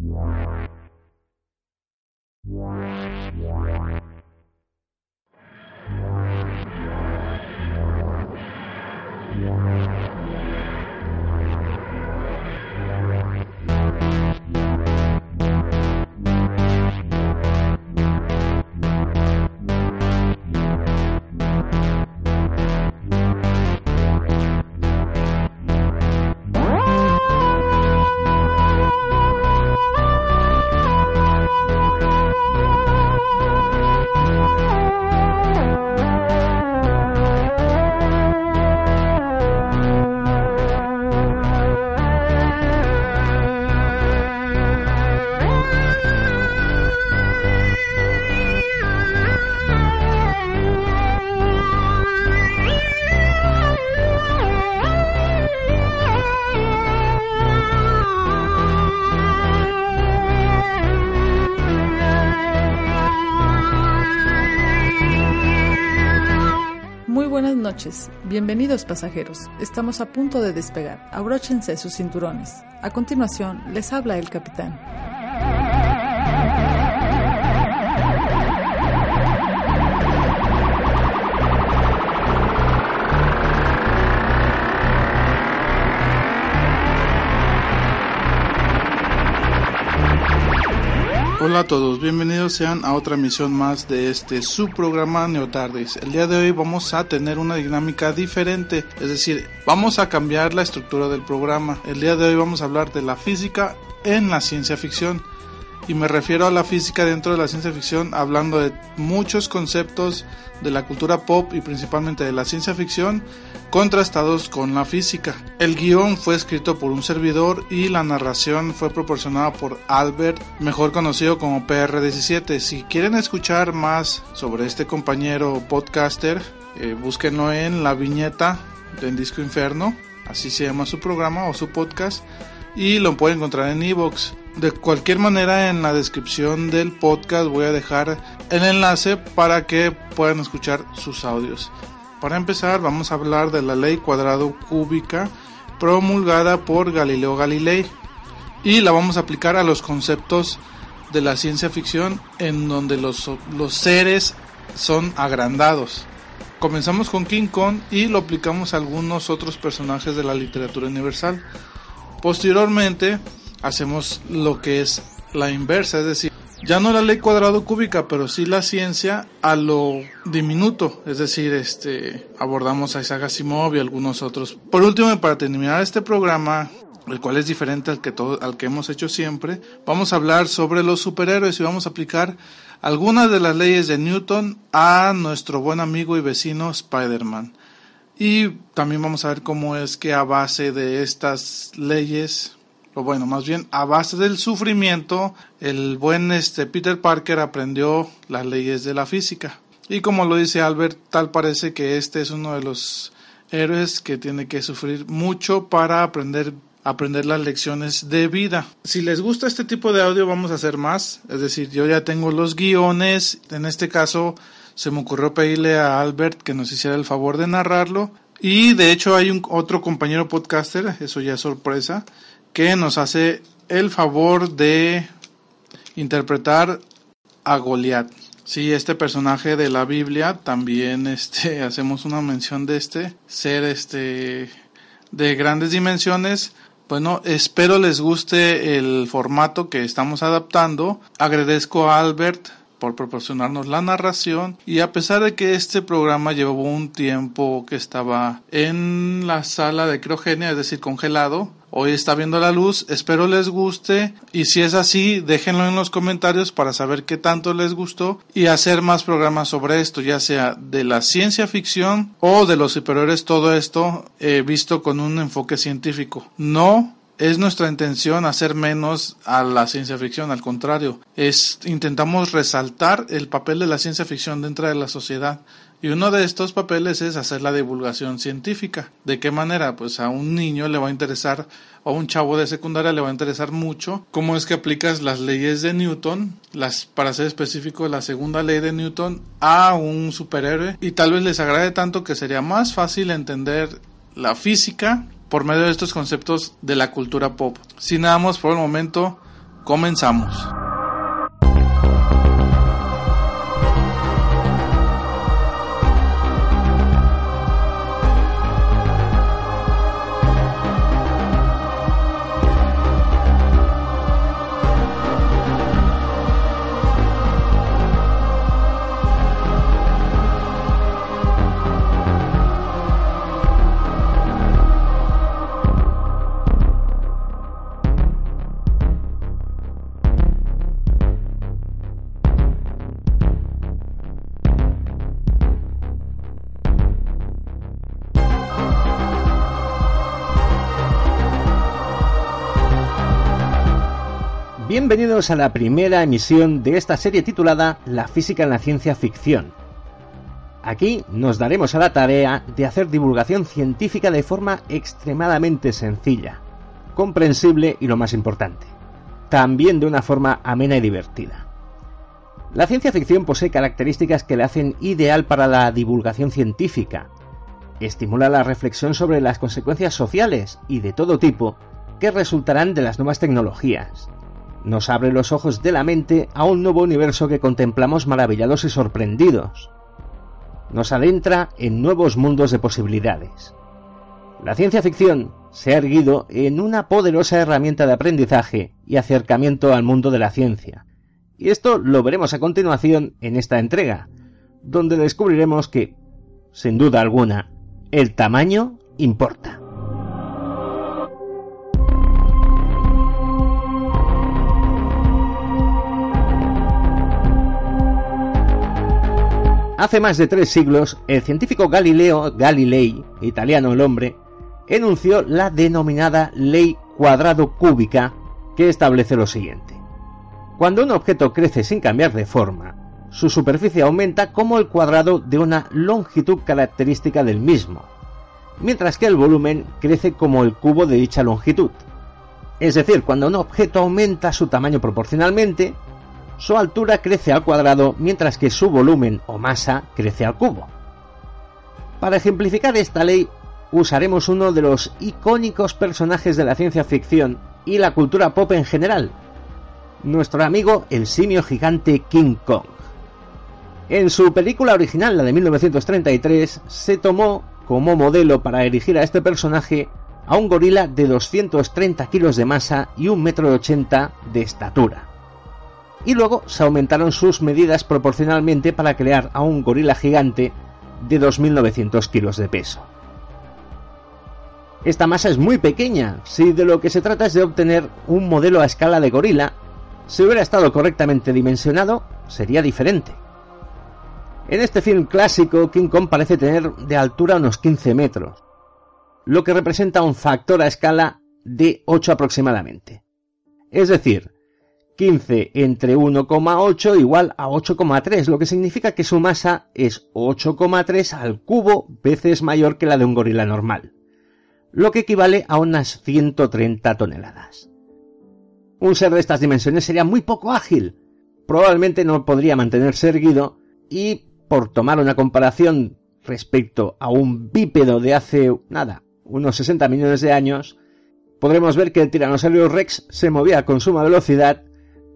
Muy bienvenidos pasajeros. Estamos a punto de despegar. Abróchense sus cinturones. A continuación, les habla el capitán. Hola a todos, bienvenidos sean a otra emisión más de este su programa Neotardes. El día de hoy vamos a tener una dinámica diferente, es decir, vamos a cambiar la estructura del programa. El día de hoy vamos a hablar de la física en la ciencia ficción. Y me refiero a la física dentro de la ciencia ficción, hablando de muchos conceptos de la cultura pop y principalmente de la ciencia ficción contrastados con la física. El guion fue escrito por un servidor y la narración fue proporcionada por Albert, mejor conocido como PR17. Si quieren escuchar más sobre este compañero podcaster, eh, búsquenlo en la viñeta de Disco Inferno, así se llama su programa o su podcast, y lo pueden encontrar en Evox. De cualquier manera, en la descripción del podcast voy a dejar el enlace para que puedan escuchar sus audios. Para empezar, vamos a hablar de la ley cuadrado cúbica promulgada por Galileo Galilei y la vamos a aplicar a los conceptos de la ciencia ficción en donde los, los seres son agrandados. Comenzamos con King Kong y lo aplicamos a algunos otros personajes de la literatura universal. Posteriormente hacemos lo que es la inversa, es decir, ya no la ley cuadrado cúbica, pero sí la ciencia a lo diminuto, es decir, este abordamos a Isaac Asimov y algunos otros. Por último, para terminar este programa, el cual es diferente al que todo, al que hemos hecho siempre, vamos a hablar sobre los superhéroes y vamos a aplicar algunas de las leyes de Newton a nuestro buen amigo y vecino Spider-Man. Y también vamos a ver cómo es que a base de estas leyes o bueno, más bien a base del sufrimiento, el buen este Peter Parker aprendió las leyes de la física. Y como lo dice Albert, tal parece que este es uno de los héroes que tiene que sufrir mucho para aprender aprender las lecciones de vida. Si les gusta este tipo de audio vamos a hacer más, es decir, yo ya tengo los guiones, en este caso se me ocurrió pedirle a Albert que nos hiciera el favor de narrarlo y de hecho hay un otro compañero podcaster, eso ya es sorpresa, que nos hace el favor de interpretar a Goliat. Sí, este personaje de la Biblia también este hacemos una mención de este ser este de grandes dimensiones. Bueno, espero les guste el formato que estamos adaptando. Agradezco a Albert por proporcionarnos la narración y a pesar de que este programa llevó un tiempo que estaba en la sala de criogenia, es decir, congelado, hoy está viendo la luz, espero les guste y si es así, déjenlo en los comentarios para saber qué tanto les gustó y hacer más programas sobre esto, ya sea de la ciencia ficción o de los superiores, todo esto eh, visto con un enfoque científico, no es nuestra intención hacer menos a la ciencia ficción, al contrario, es intentamos resaltar el papel de la ciencia ficción dentro de la sociedad. Y uno de estos papeles es hacer la divulgación científica. ¿De qué manera? Pues a un niño le va a interesar, o a un chavo de secundaria le va a interesar mucho cómo es que aplicas las leyes de Newton, las, para ser específico, la segunda ley de Newton, a un superhéroe. Y tal vez les agrade tanto que sería más fácil entender la física por medio de estos conceptos de la cultura pop. Sin nada más por el momento, comenzamos. Bienvenidos a la primera emisión de esta serie titulada La física en la ciencia ficción. Aquí nos daremos a la tarea de hacer divulgación científica de forma extremadamente sencilla, comprensible y lo más importante, también de una forma amena y divertida. La ciencia ficción posee características que la hacen ideal para la divulgación científica. Estimula la reflexión sobre las consecuencias sociales y de todo tipo que resultarán de las nuevas tecnologías nos abre los ojos de la mente a un nuevo universo que contemplamos maravillados y sorprendidos. Nos adentra en nuevos mundos de posibilidades. La ciencia ficción se ha erguido en una poderosa herramienta de aprendizaje y acercamiento al mundo de la ciencia. Y esto lo veremos a continuación en esta entrega, donde descubriremos que, sin duda alguna, el tamaño importa. Hace más de tres siglos, el científico Galileo Galilei, italiano el hombre, enunció la denominada ley cuadrado cúbica que establece lo siguiente. Cuando un objeto crece sin cambiar de forma, su superficie aumenta como el cuadrado de una longitud característica del mismo, mientras que el volumen crece como el cubo de dicha longitud. Es decir, cuando un objeto aumenta su tamaño proporcionalmente, su altura crece al cuadrado mientras que su volumen o masa crece al cubo. Para ejemplificar esta ley usaremos uno de los icónicos personajes de la ciencia ficción y la cultura pop en general, nuestro amigo el simio gigante King Kong. En su película original, la de 1933, se tomó como modelo para erigir a este personaje a un gorila de 230 kilos de masa y 1,80 m de estatura y luego se aumentaron sus medidas proporcionalmente para crear a un gorila gigante de 2.900 kilos de peso. Esta masa es muy pequeña, si de lo que se trata es de obtener un modelo a escala de gorila, si hubiera estado correctamente dimensionado, sería diferente. En este film clásico, King Kong parece tener de altura unos 15 metros, lo que representa un factor a escala de 8 aproximadamente. Es decir, 15 entre 1,8 igual a 8,3, lo que significa que su masa es 8,3 al cubo veces mayor que la de un gorila normal, lo que equivale a unas 130 toneladas. Un ser de estas dimensiones sería muy poco ágil, probablemente no podría mantenerse erguido y, por tomar una comparación respecto a un bípedo de hace, nada, unos 60 millones de años, podremos ver que el Tyrannosaurus rex se movía con suma velocidad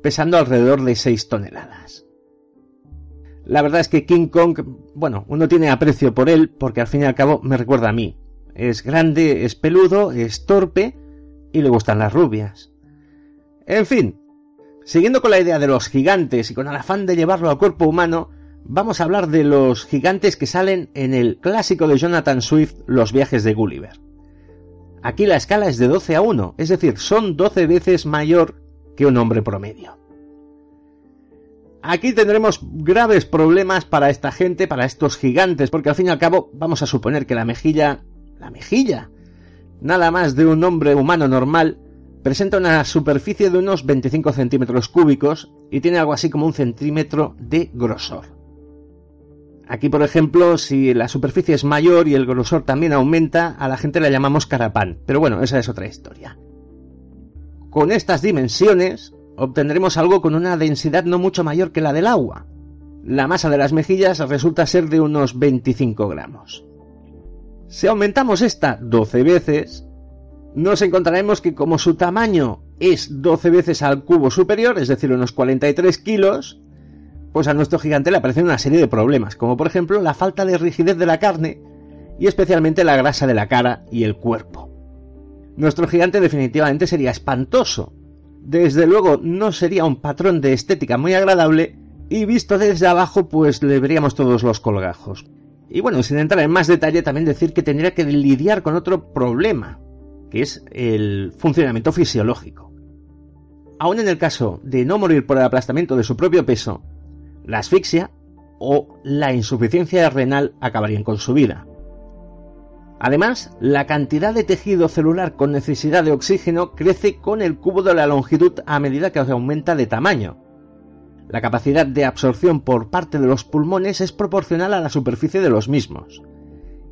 pesando alrededor de 6 toneladas. La verdad es que King Kong, bueno, uno tiene aprecio por él porque al fin y al cabo me recuerda a mí. Es grande, es peludo, es torpe y le gustan las rubias. En fin, siguiendo con la idea de los gigantes y con el afán de llevarlo al cuerpo humano, vamos a hablar de los gigantes que salen en el clásico de Jonathan Swift, Los viajes de Gulliver. Aquí la escala es de 12 a 1, es decir, son 12 veces mayor que un hombre promedio. Aquí tendremos graves problemas para esta gente, para estos gigantes, porque al fin y al cabo vamos a suponer que la mejilla, la mejilla, nada más de un hombre humano normal, presenta una superficie de unos 25 centímetros cúbicos y tiene algo así como un centímetro de grosor. Aquí, por ejemplo, si la superficie es mayor y el grosor también aumenta, a la gente la llamamos carapán, pero bueno, esa es otra historia. Con estas dimensiones obtendremos algo con una densidad no mucho mayor que la del agua. La masa de las mejillas resulta ser de unos 25 gramos. Si aumentamos esta 12 veces, nos encontraremos que como su tamaño es 12 veces al cubo superior, es decir, unos 43 kilos, pues a nuestro gigante le aparecen una serie de problemas, como por ejemplo la falta de rigidez de la carne y especialmente la grasa de la cara y el cuerpo. Nuestro gigante definitivamente sería espantoso. Desde luego no sería un patrón de estética muy agradable y visto desde abajo pues le veríamos todos los colgajos. Y bueno, sin entrar en más detalle, también decir que tendría que lidiar con otro problema, que es el funcionamiento fisiológico. Aún en el caso de no morir por el aplastamiento de su propio peso, la asfixia o la insuficiencia renal acabarían con su vida. Además, la cantidad de tejido celular con necesidad de oxígeno crece con el cubo de la longitud a medida que aumenta de tamaño. La capacidad de absorción por parte de los pulmones es proporcional a la superficie de los mismos,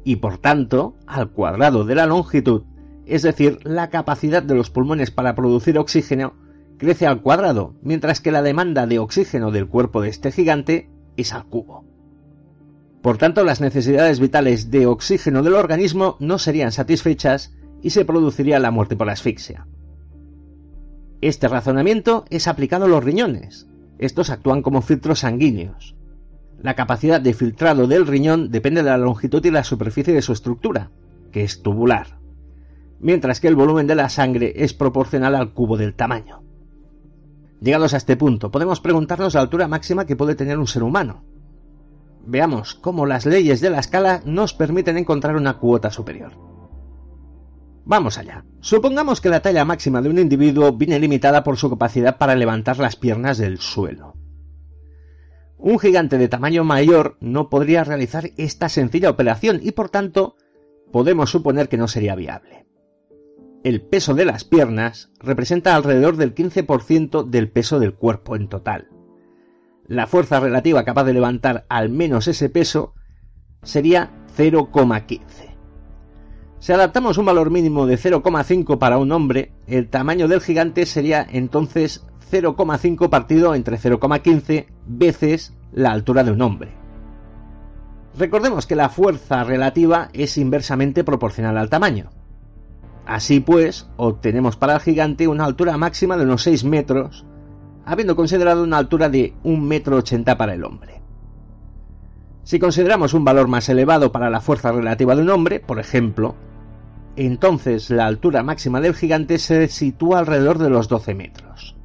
y por tanto al cuadrado de la longitud, es decir, la capacidad de los pulmones para producir oxígeno crece al cuadrado, mientras que la demanda de oxígeno del cuerpo de este gigante es al cubo. Por tanto, las necesidades vitales de oxígeno del organismo no serían satisfechas y se produciría la muerte por asfixia. Este razonamiento es aplicado a los riñones. Estos actúan como filtros sanguíneos. La capacidad de filtrado del riñón depende de la longitud y la superficie de su estructura, que es tubular, mientras que el volumen de la sangre es proporcional al cubo del tamaño. Llegados a este punto, podemos preguntarnos la altura máxima que puede tener un ser humano. Veamos cómo las leyes de la escala nos permiten encontrar una cuota superior. Vamos allá. Supongamos que la talla máxima de un individuo viene limitada por su capacidad para levantar las piernas del suelo. Un gigante de tamaño mayor no podría realizar esta sencilla operación y por tanto podemos suponer que no sería viable el peso de las piernas representa alrededor del 15% del peso del cuerpo en total. La fuerza relativa capaz de levantar al menos ese peso sería 0,15. Si adaptamos un valor mínimo de 0,5 para un hombre, el tamaño del gigante sería entonces 0,5 partido entre 0,15 veces la altura de un hombre. Recordemos que la fuerza relativa es inversamente proporcional al tamaño. Así pues, obtenemos para el gigante una altura máxima de unos 6 metros, habiendo considerado una altura de 1,80 metro para el hombre. Si consideramos un valor más elevado para la fuerza relativa de un hombre, por ejemplo, entonces la altura máxima del gigante se sitúa alrededor de los 12 metros.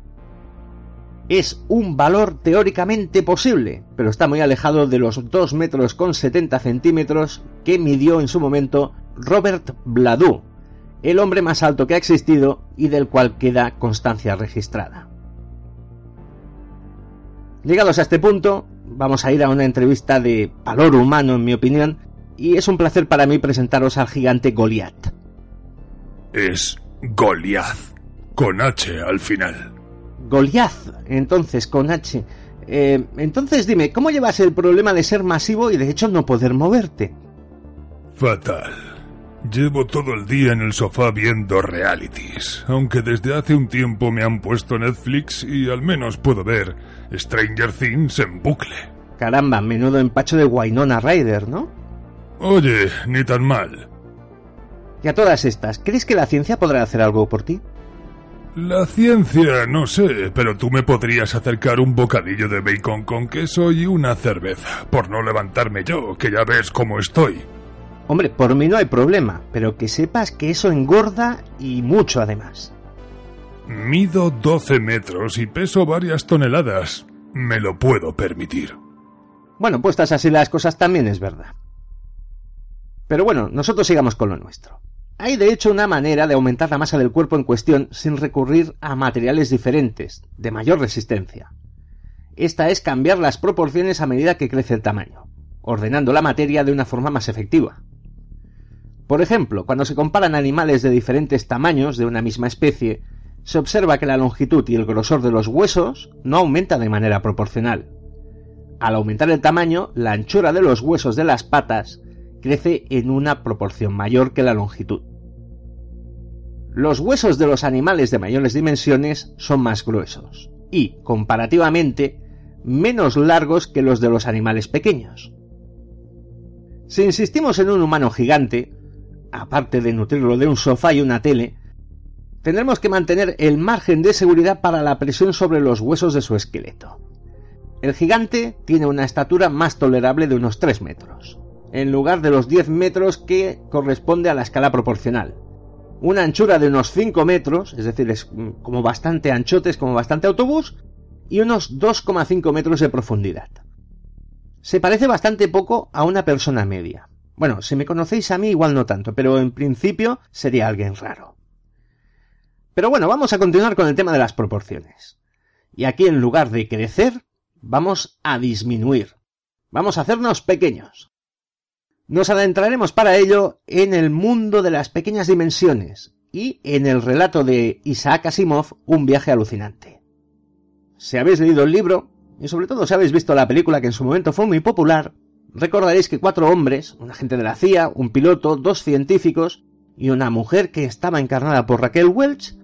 Es un valor teóricamente posible, pero está muy alejado de los 2 metros con 70 centímetros que midió en su momento Robert Bladoux el hombre más alto que ha existido y del cual queda constancia registrada. Llegados a este punto, vamos a ir a una entrevista de valor humano, en mi opinión, y es un placer para mí presentaros al gigante Goliath. Es Goliath, con H al final. Goliath, entonces, con H. Eh, entonces dime, ¿cómo llevas el problema de ser masivo y de hecho no poder moverte? Fatal. Llevo todo el día en el sofá viendo realities, aunque desde hace un tiempo me han puesto Netflix y al menos puedo ver Stranger Things en bucle. Caramba, menudo empacho de Wynonna Ryder, ¿no? Oye, ni tan mal. Y a todas estas, ¿crees que la ciencia podrá hacer algo por ti? La ciencia, no sé, pero tú me podrías acercar un bocadillo de bacon con queso y una cerveza, por no levantarme yo, que ya ves cómo estoy. Hombre, por mí no hay problema, pero que sepas que eso engorda y mucho además. Mido 12 metros y peso varias toneladas. Me lo puedo permitir. Bueno, puestas así las cosas también es verdad. Pero bueno, nosotros sigamos con lo nuestro. Hay de hecho una manera de aumentar la masa del cuerpo en cuestión sin recurrir a materiales diferentes, de mayor resistencia. Esta es cambiar las proporciones a medida que crece el tamaño, ordenando la materia de una forma más efectiva. Por ejemplo, cuando se comparan animales de diferentes tamaños de una misma especie, se observa que la longitud y el grosor de los huesos no aumenta de manera proporcional. Al aumentar el tamaño, la anchura de los huesos de las patas crece en una proporción mayor que la longitud. Los huesos de los animales de mayores dimensiones son más gruesos y, comparativamente, menos largos que los de los animales pequeños. Si insistimos en un humano gigante, aparte de nutrirlo de un sofá y una tele, tendremos que mantener el margen de seguridad para la presión sobre los huesos de su esqueleto. El gigante tiene una estatura más tolerable de unos 3 metros, en lugar de los 10 metros que corresponde a la escala proporcional. Una anchura de unos 5 metros, es decir, es como bastante anchote, es como bastante autobús, y unos 2,5 metros de profundidad. Se parece bastante poco a una persona media. Bueno, si me conocéis a mí igual no tanto, pero en principio sería alguien raro. Pero bueno, vamos a continuar con el tema de las proporciones. Y aquí en lugar de crecer, vamos a disminuir. Vamos a hacernos pequeños. Nos adentraremos para ello en el mundo de las pequeñas dimensiones y en el relato de Isaac Asimov, Un viaje alucinante. Si habéis leído el libro, y sobre todo si habéis visto la película que en su momento fue muy popular, recordaréis que cuatro hombres, un agente de la CIA, un piloto, dos científicos y una mujer que estaba encarnada por Raquel Welch,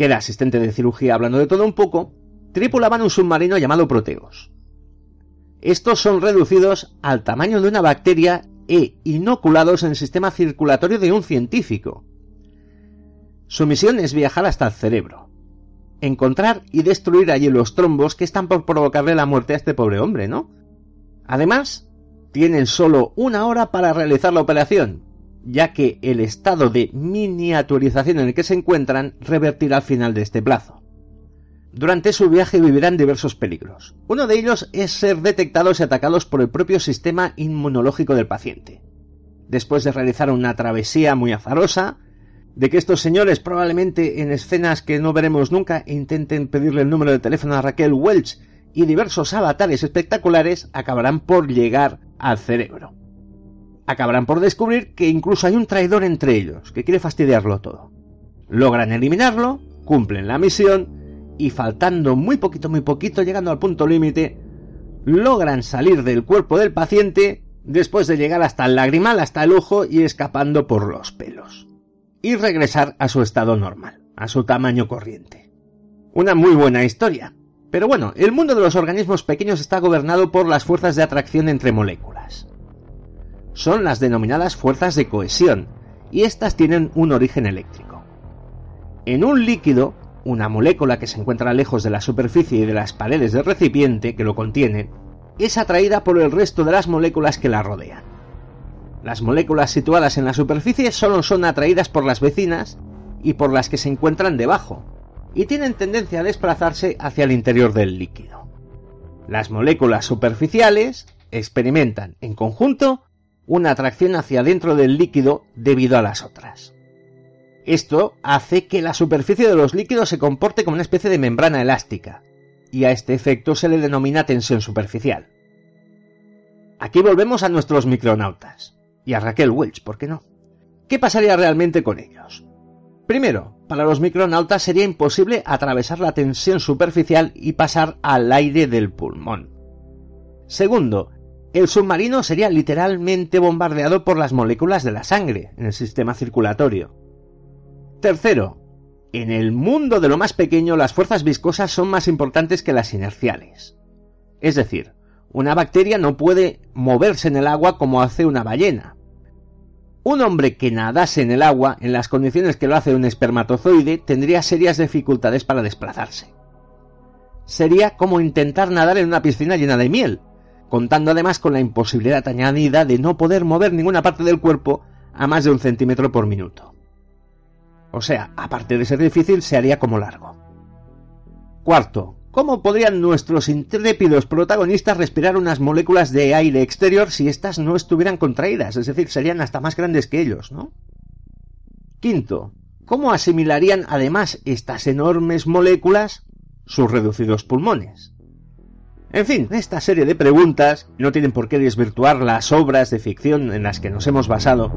que era asistente de cirugía hablando de todo un poco, tripulaban un submarino llamado Proteus. Estos son reducidos al tamaño de una bacteria e inoculados en el sistema circulatorio de un científico. Su misión es viajar hasta el cerebro, encontrar y destruir allí los trombos que están por provocarle la muerte a este pobre hombre, ¿no? Además, tienen solo una hora para realizar la operación, ya que el estado de miniaturización en el que se encuentran revertirá al final de este plazo. Durante su viaje vivirán diversos peligros. Uno de ellos es ser detectados y atacados por el propio sistema inmunológico del paciente. Después de realizar una travesía muy azarosa, de que estos señores probablemente en escenas que no veremos nunca intenten pedirle el número de teléfono a Raquel Welch y diversos avatares espectaculares acabarán por llegar al cerebro. Acabarán por descubrir que incluso hay un traidor entre ellos que quiere fastidiarlo todo. Logran eliminarlo, cumplen la misión y faltando muy poquito, muy poquito, llegando al punto límite, logran salir del cuerpo del paciente después de llegar hasta el lagrimal, hasta el ojo y escapando por los pelos. Y regresar a su estado normal, a su tamaño corriente. Una muy buena historia. Pero bueno, el mundo de los organismos pequeños está gobernado por las fuerzas de atracción entre moléculas. Son las denominadas fuerzas de cohesión, y estas tienen un origen eléctrico. En un líquido, una molécula que se encuentra lejos de la superficie y de las paredes del recipiente que lo contiene, es atraída por el resto de las moléculas que la rodean. Las moléculas situadas en la superficie solo son atraídas por las vecinas y por las que se encuentran debajo, y tienen tendencia a desplazarse hacia el interior del líquido. Las moléculas superficiales experimentan, en conjunto, una atracción hacia dentro del líquido debido a las otras. Esto hace que la superficie de los líquidos se comporte como una especie de membrana elástica, y a este efecto se le denomina tensión superficial. Aquí volvemos a nuestros micronautas, y a Raquel Welch, ¿por qué no? ¿Qué pasaría realmente con ellos? Primero, para los micronautas sería imposible atravesar la tensión superficial y pasar al aire del pulmón. Segundo, el submarino sería literalmente bombardeado por las moléculas de la sangre en el sistema circulatorio. Tercero, en el mundo de lo más pequeño las fuerzas viscosas son más importantes que las inerciales. Es decir, una bacteria no puede moverse en el agua como hace una ballena. Un hombre que nadase en el agua, en las condiciones que lo hace un espermatozoide, tendría serias dificultades para desplazarse. Sería como intentar nadar en una piscina llena de miel, contando además con la imposibilidad añadida de no poder mover ninguna parte del cuerpo a más de un centímetro por minuto. O sea, aparte de ser difícil, se haría como largo. Cuarto, ¿cómo podrían nuestros intrépidos protagonistas respirar unas moléculas de aire exterior si éstas no estuvieran contraídas? Es decir, serían hasta más grandes que ellos, ¿no? Quinto, ¿cómo asimilarían además estas enormes moléculas sus reducidos pulmones? En fin, esta serie de preguntas no tienen por qué desvirtuar las obras de ficción en las que nos hemos basado,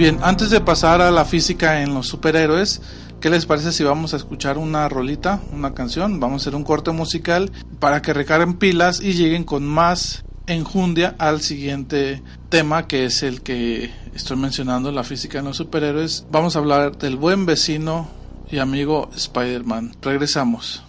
Bien, antes de pasar a la física en los superhéroes, ¿qué les parece si vamos a escuchar una rolita, una canción? Vamos a hacer un corte musical para que recarguen pilas y lleguen con más enjundia al siguiente tema que es el que estoy mencionando, la física en los superhéroes. Vamos a hablar del buen vecino y amigo Spider-Man. Regresamos.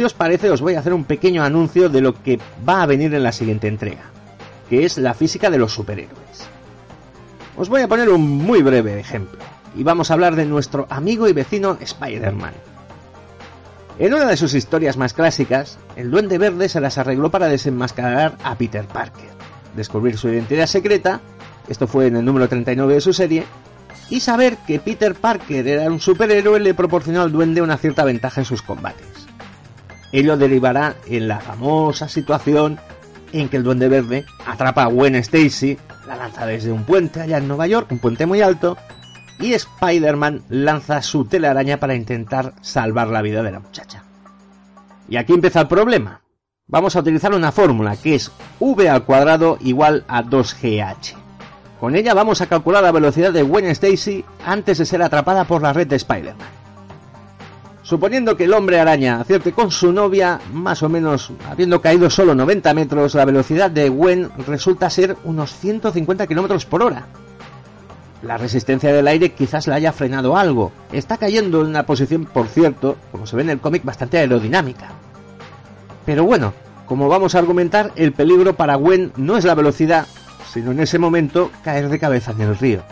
Si os parece, os voy a hacer un pequeño anuncio de lo que va a venir en la siguiente entrega, que es la física de los superhéroes. Os voy a poner un muy breve ejemplo, y vamos a hablar de nuestro amigo y vecino Spider-Man. En una de sus historias más clásicas, el Duende Verde se las arregló para desenmascarar a Peter Parker, descubrir su identidad secreta, esto fue en el número 39 de su serie, y saber que Peter Parker era un superhéroe le proporcionó al duende una cierta ventaja en sus combates. Ello derivará en la famosa situación en que el Duende Verde atrapa a Gwen Stacy, la lanza desde un puente allá en Nueva York, un puente muy alto, y Spider-Man lanza su telaraña para intentar salvar la vida de la muchacha. Y aquí empieza el problema. Vamos a utilizar una fórmula que es v al cuadrado igual a 2gh. Con ella vamos a calcular la velocidad de Gwen Stacy antes de ser atrapada por la red de Spider-Man. Suponiendo que el hombre araña acierte con su novia, más o menos habiendo caído solo 90 metros, la velocidad de Gwen resulta ser unos 150 km por hora. La resistencia del aire quizás la haya frenado algo. Está cayendo en una posición, por cierto, como se ve en el cómic, bastante aerodinámica. Pero bueno, como vamos a argumentar, el peligro para Gwen no es la velocidad, sino en ese momento caer de cabeza en el río,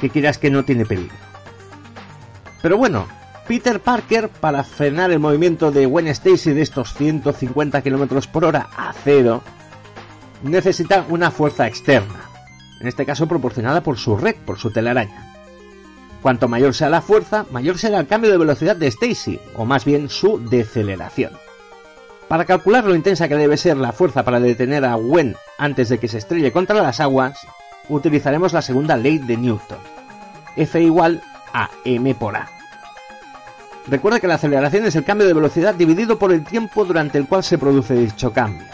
que quieras que no tiene peligro. Pero bueno, Peter Parker, para frenar el movimiento de Gwen Stacy de estos 150 km por hora a cero, necesita una fuerza externa, en este caso proporcionada por su red, por su telaraña. Cuanto mayor sea la fuerza, mayor será el cambio de velocidad de Stacy, o más bien su deceleración. Para calcular lo intensa que debe ser la fuerza para detener a Gwen antes de que se estrelle contra las aguas, utilizaremos la segunda ley de Newton. F igual a m por a. Recuerda que la aceleración es el cambio de velocidad dividido por el tiempo durante el cual se produce dicho cambio.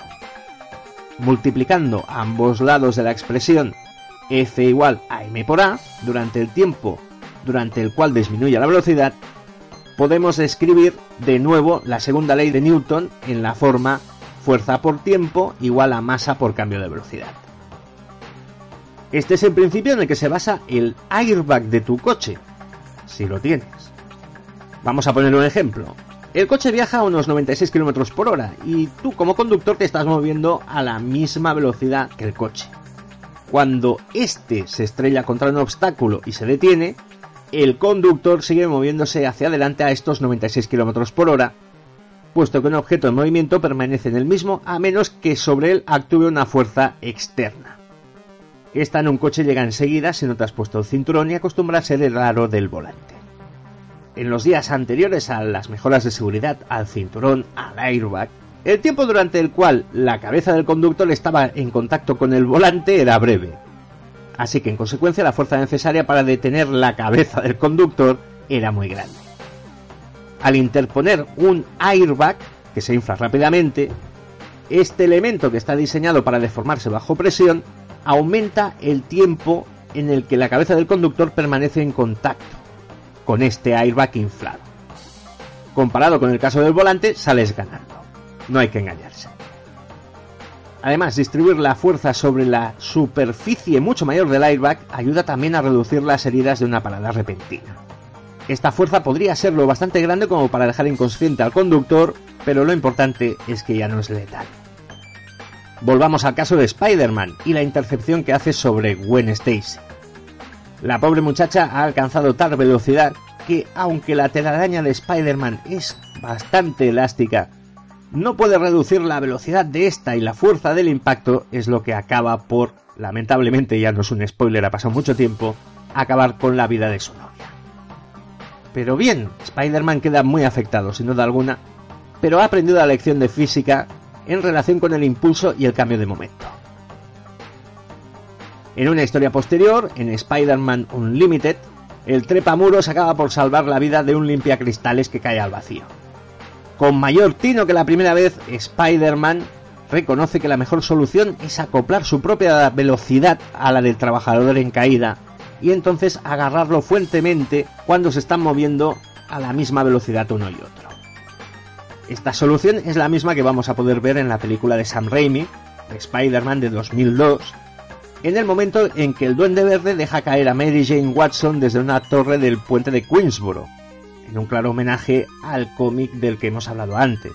Multiplicando ambos lados de la expresión f igual a m por a durante el tiempo durante el cual disminuye la velocidad, podemos escribir de nuevo la segunda ley de Newton en la forma fuerza por tiempo igual a masa por cambio de velocidad. Este es el principio en el que se basa el airbag de tu coche, si lo tienes. Vamos a poner un ejemplo. El coche viaja a unos 96 km por hora y tú como conductor te estás moviendo a la misma velocidad que el coche. Cuando este se estrella contra un obstáculo y se detiene, el conductor sigue moviéndose hacia adelante a estos 96 km por hora, puesto que un objeto en movimiento permanece en el mismo a menos que sobre él actúe una fuerza externa. Esta en un coche llega enseguida si no te has puesto el cinturón y acostumbra a ser el aro del volante. En los días anteriores a las mejoras de seguridad, al cinturón, al airbag, el tiempo durante el cual la cabeza del conductor estaba en contacto con el volante era breve. Así que en consecuencia la fuerza necesaria para detener la cabeza del conductor era muy grande. Al interponer un airbag, que se infla rápidamente, este elemento que está diseñado para deformarse bajo presión aumenta el tiempo en el que la cabeza del conductor permanece en contacto con este airbag inflado. Comparado con el caso del volante, sales ganando. No hay que engañarse. Además, distribuir la fuerza sobre la superficie mucho mayor del airbag ayuda también a reducir las heridas de una parada repentina. Esta fuerza podría ser lo bastante grande como para dejar inconsciente al conductor, pero lo importante es que ya no es letal. Volvamos al caso de Spider-Man y la intercepción que hace sobre Gwen Stacy. La pobre muchacha ha alcanzado tal velocidad que, aunque la telaraña de Spider-Man es bastante elástica, no puede reducir la velocidad de esta y la fuerza del impacto es lo que acaba por, lamentablemente ya no es un spoiler, ha pasado mucho tiempo, acabar con la vida de su novia. Pero bien, Spider-Man queda muy afectado, sin duda alguna, pero ha aprendido la lección de física en relación con el impulso y el cambio de momento. En una historia posterior, en Spider-Man Unlimited, el trepamuros acaba por salvar la vida de un limpiacristales que cae al vacío. Con mayor tino que la primera vez, Spider-Man reconoce que la mejor solución es acoplar su propia velocidad a la del trabajador en caída y entonces agarrarlo fuertemente cuando se están moviendo a la misma velocidad uno y otro. Esta solución es la misma que vamos a poder ver en la película de Sam Raimi, Spider-Man de 2002, en el momento en que el Duende Verde deja caer a Mary Jane Watson desde una torre del puente de Queensboro, en un claro homenaje al cómic del que hemos hablado antes.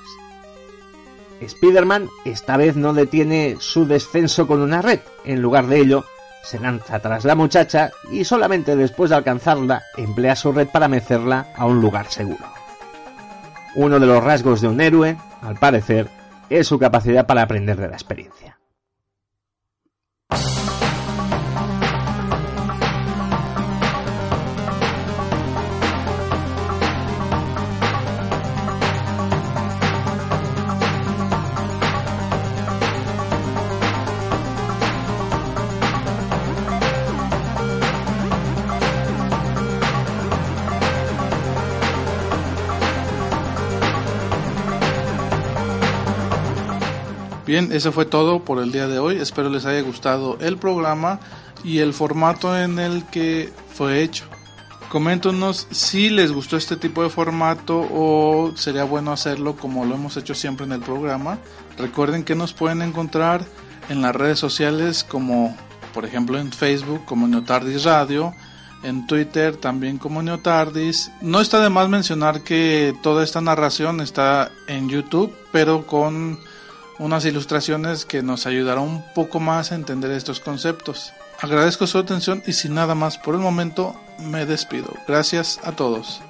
Spider-Man esta vez no detiene su descenso con una red, en lugar de ello, se lanza tras la muchacha y solamente después de alcanzarla emplea su red para mecerla a un lugar seguro. Uno de los rasgos de un héroe, al parecer, es su capacidad para aprender de la experiencia. Eso fue todo por el día de hoy. Espero les haya gustado el programa y el formato en el que fue hecho. Coméntenos si les gustó este tipo de formato o sería bueno hacerlo como lo hemos hecho siempre en el programa. Recuerden que nos pueden encontrar en las redes sociales como por ejemplo en Facebook como Neotardis Radio, en Twitter también como Neotardis. No está de más mencionar que toda esta narración está en YouTube, pero con unas ilustraciones que nos ayudarán un poco más a entender estos conceptos. Agradezco su atención y sin nada más por el momento me despido. Gracias a todos.